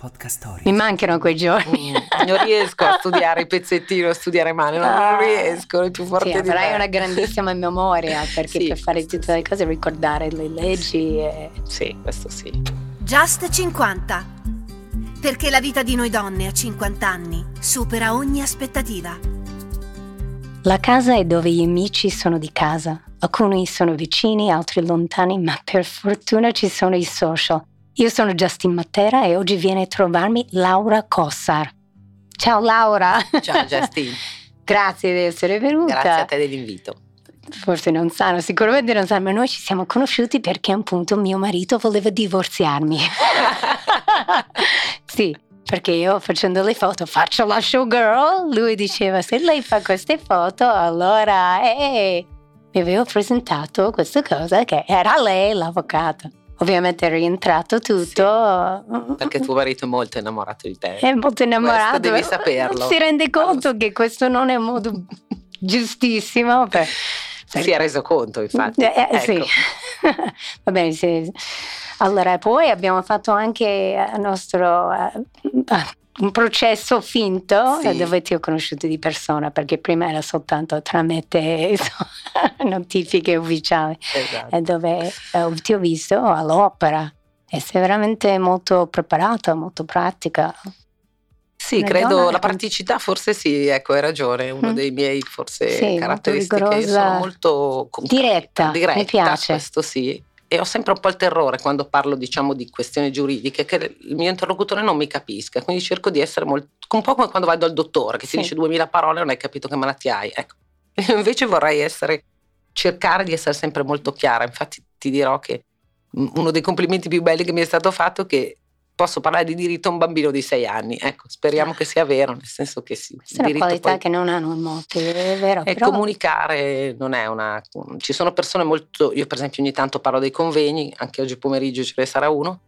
Podcast Story. Mi mancano quei giorni. Mm, non riesco a studiare i pezzettini, a studiare male, non, non riesco, è più forte sì, di avrai me. una grandissima memoria perché Sì, per fare tutte le cose ricordare le leggi e... Sì, questo sì. Just 50. Perché la vita di noi donne a 50 anni supera ogni aspettativa. La casa è dove gli amici sono di casa. Alcuni sono vicini, altri lontani, ma per fortuna ci sono i social. Io sono Justin Matera e oggi viene a trovarmi Laura Cossar. Ciao Laura! Ciao Justin, Grazie di essere venuta. grazie a te dell'invito. Forse non sanno, sicuramente non sanno, ma noi ci siamo conosciuti perché appunto mio marito voleva divorziarmi. sì, perché io facendo le foto faccio la showgirl, lui diceva se lei fa queste foto allora eh, mi avevo presentato questa cosa che era lei l'avvocato. Ovviamente è rientrato tutto. Perché tuo marito è molto innamorato di te. È molto innamorato. Questo devi saperlo. Si rende conto che questo non è un modo giustissimo per... Si è reso conto, infatti. Eh, eh, Sì. Ecco. Va bene, sì. Allora, poi abbiamo fatto anche eh, il nostro eh, un processo finto Sì. eh, dove ti ho conosciuto di persona perché prima era soltanto tramite notifiche ufficiali Esatto. e dove eh, ti ho visto all'opera e sei veramente molto preparata, molto pratica. Sì, Una credo la praticità, forse sì, ecco, hai ragione, uno Mm. dei miei forse Sì, caratteristiche. Sono molto concreta, Diretta, diretta, mi piace. questo sì. E ho sempre un po' il terrore quando parlo, diciamo, di questioni giuridiche, che il mio interlocutore non mi capisca. Quindi cerco di essere molto. un po' come quando vai dal dottore, che Sì. ti dice duemila parole e non hai capito che malattia hai. Ecco. Io invece vorrei essere, cercare di essere sempre molto chiara. Infatti ti dirò che mm, uno dei complimenti più belli che mi è stato fatto è che posso parlare di diritto a un bambino di sei anni. Ecco, speriamo che sia vero, nel senso che sì. Questa è una qualità poi- che non hanno molti, è vero. e però- comunicare non è una. Ci sono persone molto. Io, per esempio, ogni tanto parlo dei convegni, anche oggi pomeriggio ce ne sarà uno.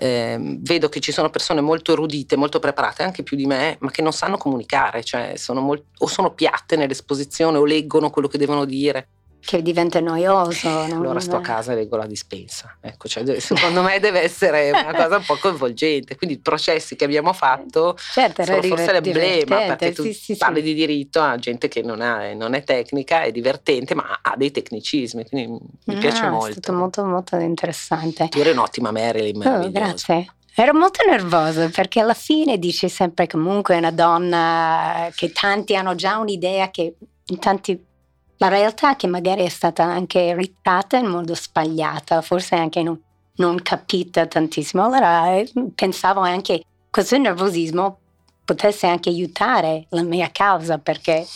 ehm, vedo che ci sono persone molto erudite, molto preparate, anche più di me, ma che non sanno comunicare, cioè sono molt- o sono piatte nell'esposizione o leggono quello che devono dire. Che diventa noioso. non- Allora sto a casa e leggo la dispensa. Ecco, cioè, secondo me deve essere una cosa un po' coinvolgente. Quindi i processi che abbiamo fatto Certo, sono forse l'emblema perché tu sì, sì, sì. parli di diritto a gente che non, ha- non è tecnica, è divertente, ma ha dei tecnicismi, quindi mi Ah, piace È molto. stato molto, molto interessante. Tu eri un'ottima Marilyn, Oh, grazie. Ero molto nervosa perché alla fine dici sempre comunque è una donna che tanti hanno già un'idea che in tanti la realtà è che magari è stata anche ritratta in modo sbagliata, forse anche non, non capita tantissimo. Allora eh, pensavo anche questo nervosismo potesse anche aiutare la mia causa perché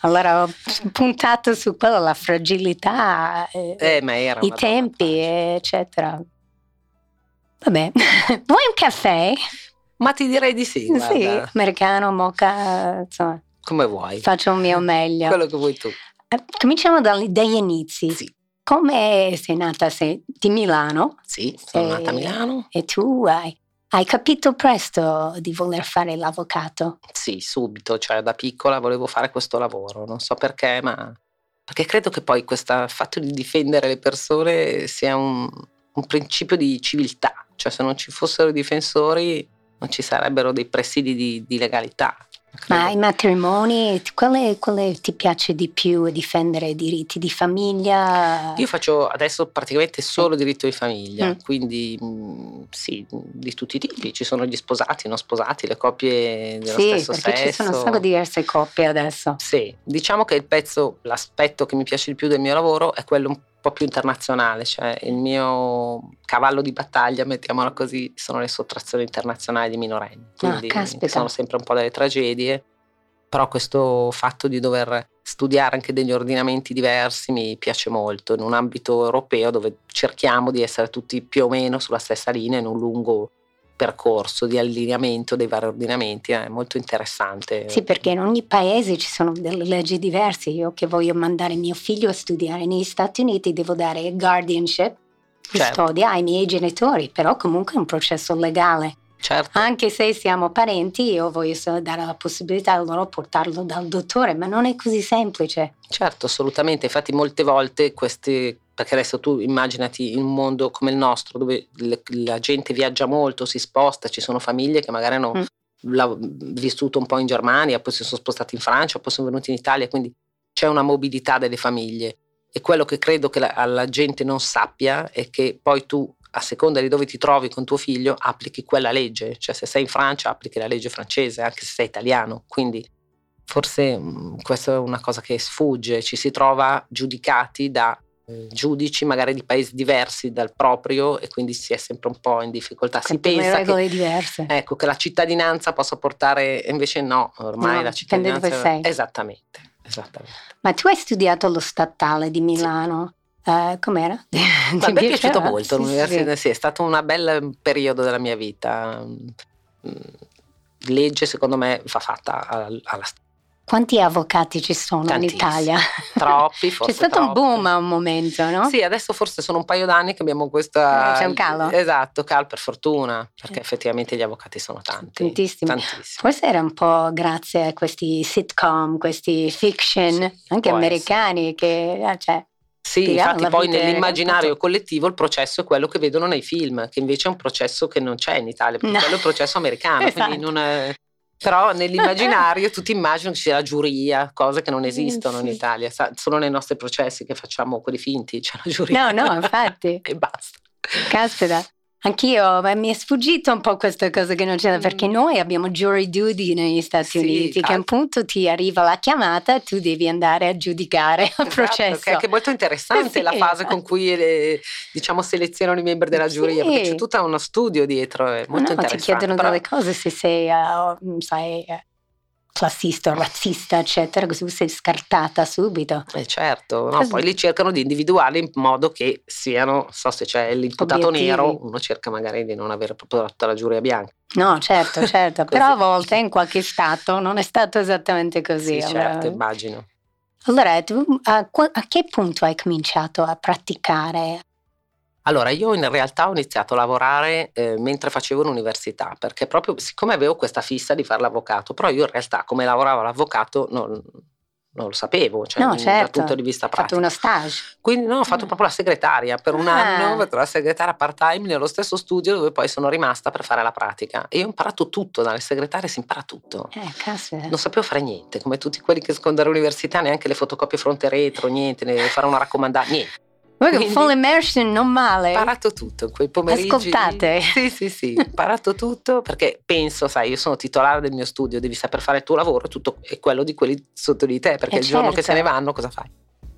allora ho puntato su quella, la fragilità, eh, Eh, i tempi, facile. eccetera. Vabbè, vuoi un caffè? Ma ti direi di sì, Sì, guarda, americano, mocha, insomma, come vuoi. faccio il mio meglio. Quello che vuoi tu. Eh, Cominciamo dagli inizi. Sì, Come sei nata? Sei di Milano sì, sono Eh, nata a Milano. e tu hai, hai capito presto di voler fare l'avvocato. Sì, subito, cioè da piccola volevo fare questo lavoro, non so perché, ma perché credo che poi questo fatto di difendere le persone sia un, un principio di civiltà, cioè se non ci fossero i difensori non ci sarebbero dei presidi di, di legalità. Ma i matrimoni, quale, quale ti piace di più difendere i diritti di famiglia? Io faccio adesso praticamente solo diritto di famiglia, Mm. quindi mh, sì, di tutti i tipi, ci sono gli sposati, non sposati, le coppie dello sì, stesso perché sesso. ci sono un sacco di diverse coppie adesso. Sì, diciamo che il pezzo, l'aspetto che mi piace di più del mio lavoro è quello un po' più internazionale, cioè il mio cavallo di battaglia, mettiamola così, sono le sottrazioni internazionali di minorenni. Quindi caspita. sono sempre un po' delle tragedie, però questo fatto di dover studiare anche degli ordinamenti diversi mi piace molto in un ambito europeo dove cerchiamo di essere tutti più o meno sulla stessa linea in un lungo percorso di allineamento dei vari ordinamenti, è molto interessante. Sì, perché in ogni paese ci sono delle leggi diverse. Io che voglio mandare mio figlio a studiare negli Stati Uniti devo dare guardianship, Certo. custodia ai miei genitori, però comunque è un processo legale. Certo. Anche se siamo parenti, io voglio dare la possibilità a loro portarlo dal dottore, ma non è così semplice. Certo, assolutamente. Infatti, molte volte queste perché adesso tu immaginati in un mondo come il nostro dove le, la gente viaggia molto, si sposta, ci sono famiglie che magari hanno mm. vissuto un po' in Germania, poi si sono spostati in Francia, poi sono venuti in Italia, quindi c'è una mobilità delle famiglie. E quello che credo che la, la gente non sappia è che poi tu, a seconda di dove ti trovi con tuo figlio, applichi quella legge. Cioè se sei in Francia applichi la legge francese, anche se sei italiano. Quindi forse mh, mm, questa è una cosa che sfugge, ci si trova giudicati da giudici magari di paesi diversi dal proprio e quindi si è sempre un po' in difficoltà. Si pensa regole che, diverse. Ecco, che la cittadinanza possa portare, invece no, ormai no, la cittadinanza... Dove sei. Esattamente, esattamente. Ma tu hai studiato allo statale di Milano? Sì. Uh, com'era? Ti mi è piaciuto molto sì, l'università, sì. sì, è stato un bel periodo della mia vita. Mm, legge secondo me va fatta alla, alla quanti avvocati ci sono in Italia? Troppi, forse. C'è stato troppi. un boom a un momento, no? Sì, adesso forse sono un paio d'anni che abbiamo questa. Eh, c'è un calo. Esatto, cal per fortuna, perché effettivamente gli avvocati sono tanti. Tantissimi. Tantissimi. Forse era un po' grazie a questi sitcom, questi fiction, sì, anche americani, essere. che. Eh, cioè, sì, infatti poi nell'immaginario collettivo il processo è quello che vedono nei film, che invece è un processo che non c'è in Italia, perché no. quello è il processo americano, esatto. quindi non è, però nell'immaginario tutti immaginano che ci sia la giuria, cose che non esistono sì. in Italia, solo nei nostri processi che facciamo quelli finti c'è la giuria. No, no, infatti. e basta. Caspita. Anch'io, ma mi è sfuggito un po' questa cosa che non c'era, mm. perché noi abbiamo jury duty negli Stati sì, Uniti, che a un punto ti arriva la chiamata e tu devi andare a giudicare il esatto, processo. Che è anche molto interessante sì, la fase con cui le, diciamo, selezionano i membri della giuria, sì. perché c'è tutto uno studio dietro, è molto no, interessante. Ti chiedono però... delle cose se sei, uh, sai, uh, classista, razzista, eccetera, così sei scartata subito. Eh certo, no, poi li cercano di individuare in modo che siano, so se c'è l'imputato Obiettivi. nero, uno cerca magari di non avere proprio tutta la giuria bianca. No, certo, certo, però a volte in qualche stato non è stato esattamente così. Sì, allora... certo, immagino. Allora, tu a, a che punto hai cominciato a praticare allora, io in realtà ho iniziato a lavorare eh, mentre facevo l'università, perché proprio siccome avevo questa fissa di fare l'avvocato, però io in realtà come lavoravo l'avvocato non, non lo sapevo, cioè no, certo. dal punto di vista pratico. Ho fatto una stage. Quindi no, ho fatto mm. proprio la segretaria, per un ah. anno ho fatto la segretaria part time nello stesso studio dove poi sono rimasta per fare la pratica e ho imparato tutto, dalle segretarie si impara tutto. Eh, caspita. Non sapevo fare niente, come tutti quelli che escono dall'università, neanche le fotocopie fronte retro, niente, fare una raccomandata, niente. Quindi, full immersion non male. Ho imparato tutto, quei pomeriggi. Ascoltate. Sì, sì, sì, ho imparato tutto perché penso, sai, io sono titolare del mio studio, devi saper fare il tuo lavoro, tutto è quello di quelli sotto di te, perché eh il certo. giorno che se ne vanno cosa fai?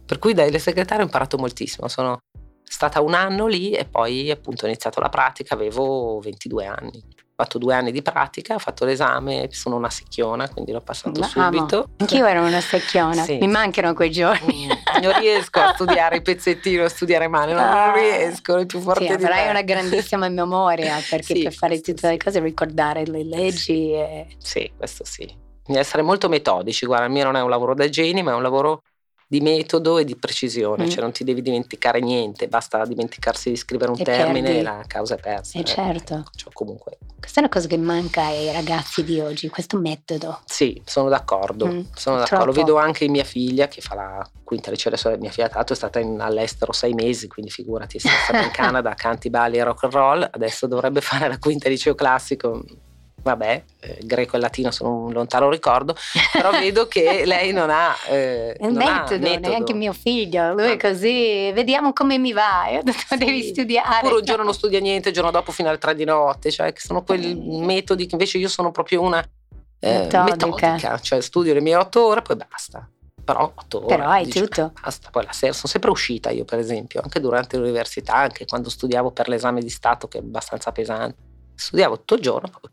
Per cui dai segretarie ho imparato moltissimo, sono stata un anno lì e poi appunto ho iniziato la pratica, avevo 22 anni fatto due anni di pratica, ho fatto l'esame, sono una secchiona, quindi l'ho passato L'amo. subito. Anch'io ero una secchiona, sì. mi mancano quei giorni. Mm, non riesco a studiare i pezzettini, a studiare male, non, ah. non riesco, è più forte sì, di me. hai una grandissima memoria, perché sì, per fare tutte le cose ricordare le leggi. E... Sì, questo sì. Bisogna essere molto metodici, guarda, il mio non è un lavoro da geni, ma è un lavoro di metodo e di precisione, mm. cioè non ti devi dimenticare niente, basta dimenticarsi di scrivere un e termine perdi. e la causa è persa. E eh, certo. Cioè, comunque. Questa è una cosa che manca ai ragazzi di oggi, questo metodo. Sì, sono d'accordo, mm, sono d'accordo. Lo vedo anche mia figlia che fa la quinta liceo, adesso mia figlia l'altro è stata in, all'estero sei mesi, quindi figurati, è stata in Canada, canti, balli e rock and roll, adesso dovrebbe fare la quinta liceo classico, vabbè, eh, greco e latino sono un lontano ricordo, però vedo che lei non ha eh, il non metodo, ha metodo, neanche mio figlio, lui è così, vediamo come mi va, io ho detto sì. devi studiare. Pure un giorno non studia niente, il giorno dopo fino alle tre di notte, cioè che sono quei mm. metodi che invece io sono proprio una eh, metodica, cioè studio le mie otto ore e poi basta. Però otto ore. Però hai dici, tutto. Basta, poi la sera sono sempre uscita io per esempio, anche durante l'università, anche quando studiavo per l'esame di Stato che è abbastanza pesante. Studiavo tutto il giorno, poi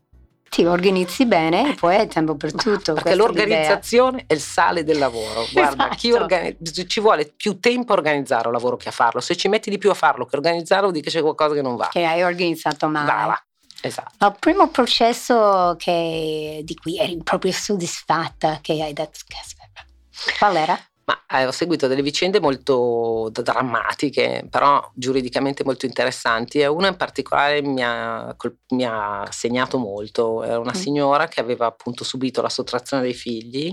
ti organizzi bene e poi hai tempo per tutto. Perché l'organizzazione è, è il sale del lavoro. Guarda, esatto. organi- ci vuole più tempo a organizzare un lavoro che a farlo. Se ci metti di più a farlo che a organizzarlo, vuol dire che c'è qualcosa che non va. Che hai organizzato male. Brava. Esatto. Il primo processo che, di cui eri proprio soddisfatta, che hai detto, qual era? Ma eh, ho seguito delle vicende molto drammatiche, però giuridicamente molto interessanti e una in particolare mi ha, mi ha segnato molto. Era una mm. signora che aveva appunto subito la sottrazione dei figli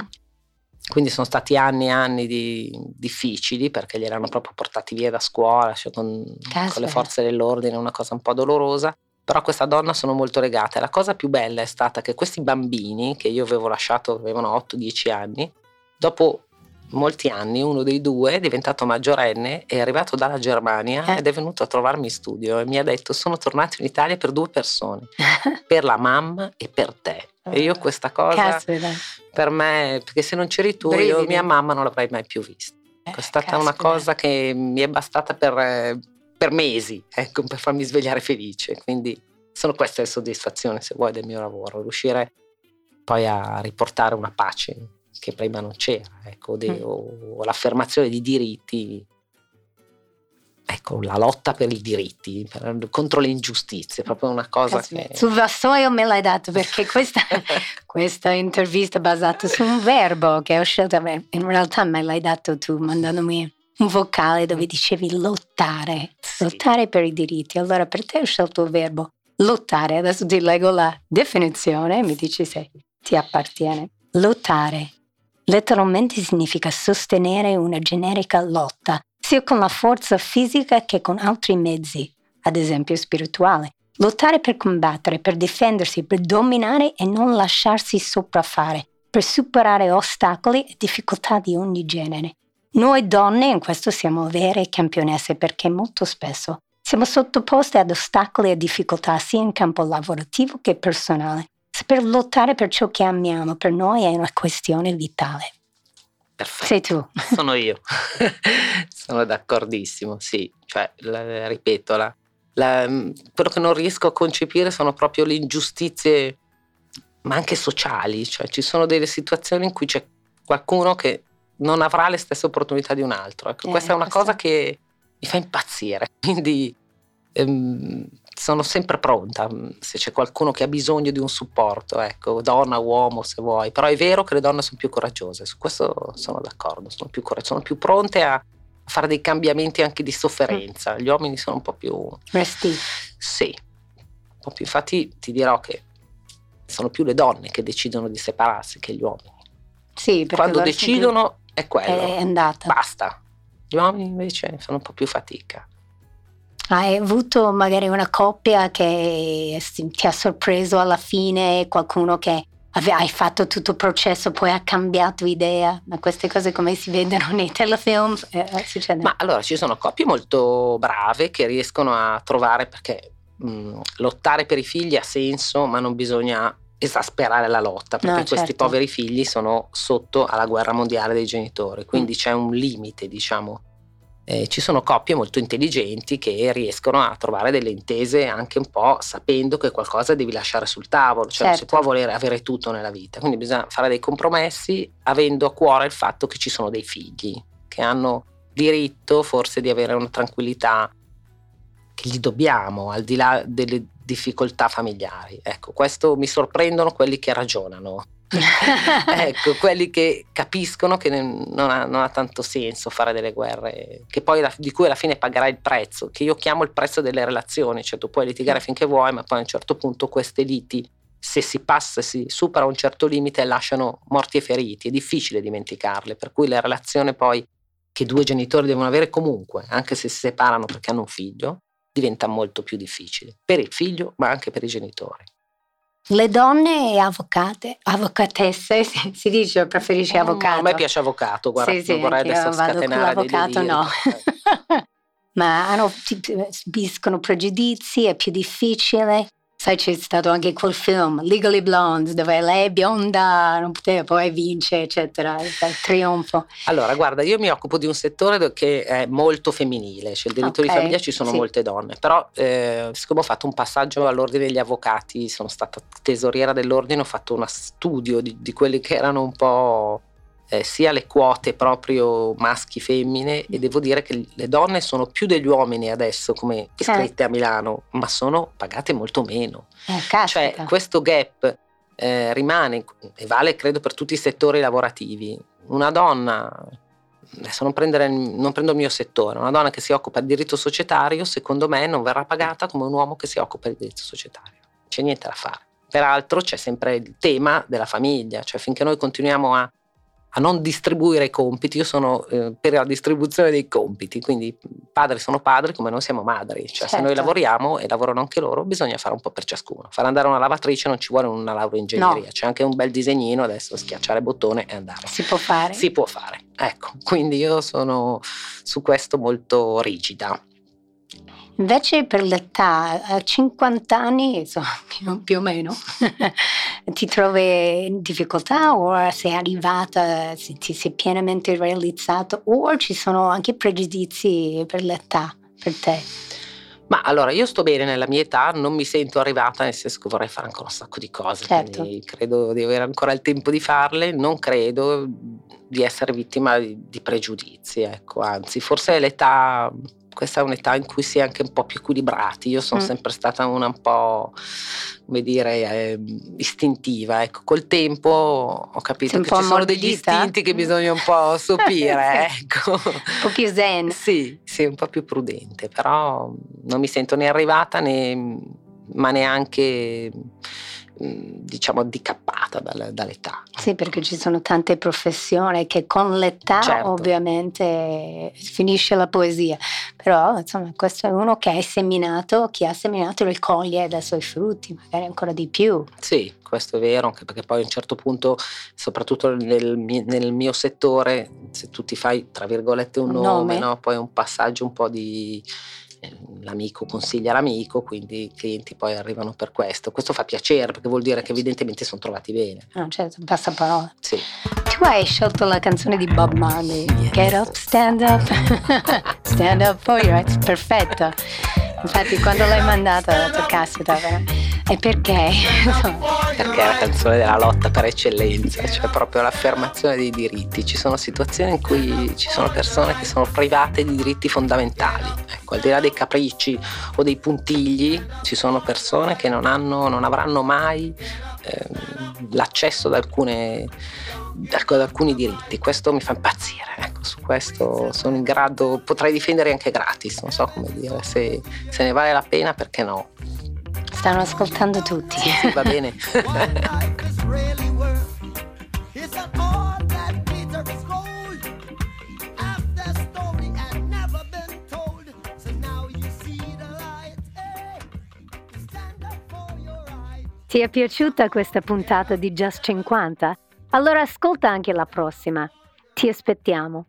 quindi sono stati anni e anni di, difficili perché li erano proprio portati via da scuola, cioè con, con, le forze dell'ordine, una cosa un po' dolorosa. Però a questa donna sono molto legata. La cosa più bella è stata che questi bambini, che io avevo lasciato, avevano 8-10 anni, dopo molti anni, uno dei due è diventato maggiorenne, è arrivato dalla Germania eh. ed è venuto a trovarmi in studio e mi ha detto sono tornato in Italia per due persone, per la mamma e per te. E io questa cosa Caspita. per me, perché se non c'eri tu, Brividi. io mia mamma non l'avrei mai più vista. Eh, è stata Caspita. una cosa che mi è bastata per, per mesi, ecco, per farmi svegliare felice. Quindi sono queste le soddisfazioni, se vuoi, del mio lavoro, riuscire poi a riportare una pace che prima non c'era, ecco, de, mm. o, o l'affermazione di diritti ecco, la lotta per i diritti, per, contro le ingiustizie, proprio una cosa Caspita. che... Sul vassoio me l'hai dato perché questa, questa intervista è basata su un verbo che ho scelto, in realtà me l'hai dato tu mandandomi un vocale dove dicevi lottare, sì. lottare per i diritti. Allora per te ho scelto il verbo lottare, adesso ti leggo la definizione e mi dici se ti appartiene. Lottare letteralmente significa sostenere una generica lotta sia con la forza fisica che con altri mezzi, ad esempio spirituale. Lottare per combattere, per difendersi, per dominare e non lasciarsi sopraffare, per superare ostacoli e difficoltà di ogni genere. Noi donne in questo siamo vere campionesse perché molto spesso siamo sottoposte ad ostacoli e difficoltà sia in campo lavorativo che personale. Saper lottare per ciò che amiamo per noi è una questione vitale. Perfetto. Sei tu. Sono io. Sono d'accordissimo, sì. Cioè, la, ripeto, la, la, quello che non riesco a concepire sono proprio le ingiustizie, ma anche sociali. Cioè, ci sono delle situazioni in cui c'è qualcuno che non avrà le stesse opportunità di un altro. Ecco, eh, questa è una questo... cosa che mi fa impazzire. Quindi ehm, sono sempre pronta mm, se c'è qualcuno che ha bisogno di un supporto, ecco, donna, uomo se vuoi, però è vero che le donne sono più coraggiose, su questo sono d'accordo, sono più, sono più pronte a fare dei cambiamenti anche di sofferenza, gli uomini sono un po' più... Resti. Sì, un po' più, infatti ti dirò che sono più le donne che decidono di separarsi che gli uomini. Sì, Quando decidono è quello. È andata. Basta. Gli uomini invece fanno un po' più fatica. Hai avuto magari una coppia che ti ha sorpreso alla fine, qualcuno che ave- hai fatto tutto il processo, poi ha cambiato idea, ma queste cose come si vedono nei telefilm eh, eh, succede? Ma allora ci sono coppie molto brave che riescono a trovare perché mh, lottare per i figli ha senso, ma non bisogna esasperare la lotta perché no, questi certo. poveri figli sono sotto alla guerra mondiale dei genitori, quindi mm. c'è un limite, diciamo eh, ci sono coppie molto intelligenti che riescono a trovare delle intese anche un po' sapendo che qualcosa devi lasciare sul tavolo, cioè certo. non si certo. può volere avere tutto nella vita, quindi bisogna fare dei compromessi avendo a cuore il fatto che ci sono dei figli che hanno diritto forse di avere una tranquillità che gli dobbiamo al di là delle difficoltà familiari. Ecco, questo mi sorprendono quelli che ragionano ecco, quelli che capiscono che non ha, non ha, tanto senso fare delle guerre, poi, di cui alla fine pagherai il prezzo, che io chiamo il prezzo delle relazioni, cioè tu puoi litigare finché vuoi, ma poi a un certo punto queste liti, se si passa, si supera un certo limite, lasciano morti e feriti, è difficile dimenticarle, per cui la relazione poi che due genitori devono avere comunque, anche se si separano perché hanno un figlio, diventa molto più difficile, per il figlio ma anche per i genitori. Le donne avvocate, avvocatesse, si dice o preferisci avvocato? a me piace avvocato, guarda, sì, sì, non vorrei adesso scatenare l'avvocato no. Ma hanno, subiscono pregiudizi, è più difficile. Sai, c'è stato anche quel film, Legally Blonde, dove lei è bionda, non poteva, poi vince, eccetera, il trionfo. Allora, guarda, io mi occupo di un settore che è molto femminile, cioè il diritto okay, di famiglia ci sono sì. molte donne, però eh, siccome ho fatto un passaggio all'ordine degli avvocati, sono stata tesoriera dell'ordine, ho fatto uno studio di, di quelli che erano un po' eh, sia le quote proprio maschi-femmine e devo dire che le donne sono più degli uomini adesso come iscritte a Milano, ma sono pagate molto meno. Eh, cioè questo gap eh, rimane e vale credo per tutti i settori lavorativi. Una donna, adesso non, prendere, non prendo il mio settore, una donna che si occupa di diritto societario secondo me non verrà pagata come un uomo che si occupa di diritto societario. C'è niente da fare. Peraltro c'è sempre il tema della famiglia, cioè finché noi continuiamo a a non distribuire i compiti, io sono eh, per la distribuzione dei compiti, quindi padri sono padri come noi siamo madri, cioè certo. se noi certo. lavoriamo e lavorano anche loro bisogna fare un po' per ciascuno, fare andare una lavatrice non ci vuole una laurea in ingegneria, no. c'è anche un bel disegnino adesso, schiacciare il bottone e andare. Si può fare. Si può fare, ecco, quindi io sono su questo molto rigida. Invece per l'età, a 50 anni, insomma, più, più o meno, ti trovi in difficoltà o sei arrivata, se ti sei pienamente realizzato o ci sono anche pregiudizi per l'età per te? Ma allora io sto bene nella mia età, non mi sento arrivata, nel senso che vorrei fare ancora un sacco di cose, certo. credo di avere ancora il tempo di farle, non credo di essere vittima di, di pregiudizi, ecco, anzi forse l'età questa è un'età in cui si è anche un po' più equilibrati. Io sono mm. sempre stata una un po', come dire, eh, istintiva. Ecco, col tempo ho capito che ci sono degli istinti che bisogna un po' sopire. ecco. Un po' più zen. Sì, sì, un po' più prudente, però non mi sento né arrivata né, ma neanche diciamo dicappata dall'età. Sì, perché ci sono tante professioni che con l'età certo. ovviamente finisce la poesia, però insomma questo è uno che è seminato, chi ha seminato ricoglie dai suoi frutti, magari ancora di più. Sì, questo è vero, anche perché poi a un certo punto, soprattutto nel, nel mio settore, se tu ti fai tra virgolette un, un nome, nome. No? poi un passaggio un po' di l'amico consiglia l'amico, quindi i clienti poi arrivano per questo. Questo fa piacere perché vuol dire che evidentemente sono trovati bene. Ah, certo, passa parola. Sì. Tu hai scelto la canzone di Bob Marley, yes. Get Up, Stand Up, Stand Up for You, è perfetta. Infatti quando l'hai mandata ho detto caspita, e perché? perché è la canzone della lotta per eccellenza, cioè proprio l'affermazione dei diritti. Ci sono situazioni in cui ci sono persone che sono private di diritti fondamentali. Ecco, al di là dei capricci o dei puntigli, ci sono persone che non, hanno, non avranno mai eh, l'accesso ad, alcune, ad alcuni diritti. Questo mi fa impazzire. Ecco, su questo sono in grado, potrei difendere anche gratis, non so come dire, se, se ne vale la pena perché no. Stanno ascoltando tutti. Sì, sì, va bene. Ti è piaciuta questa puntata di Just 50? Allora ascolta anche la prossima. Ti aspettiamo.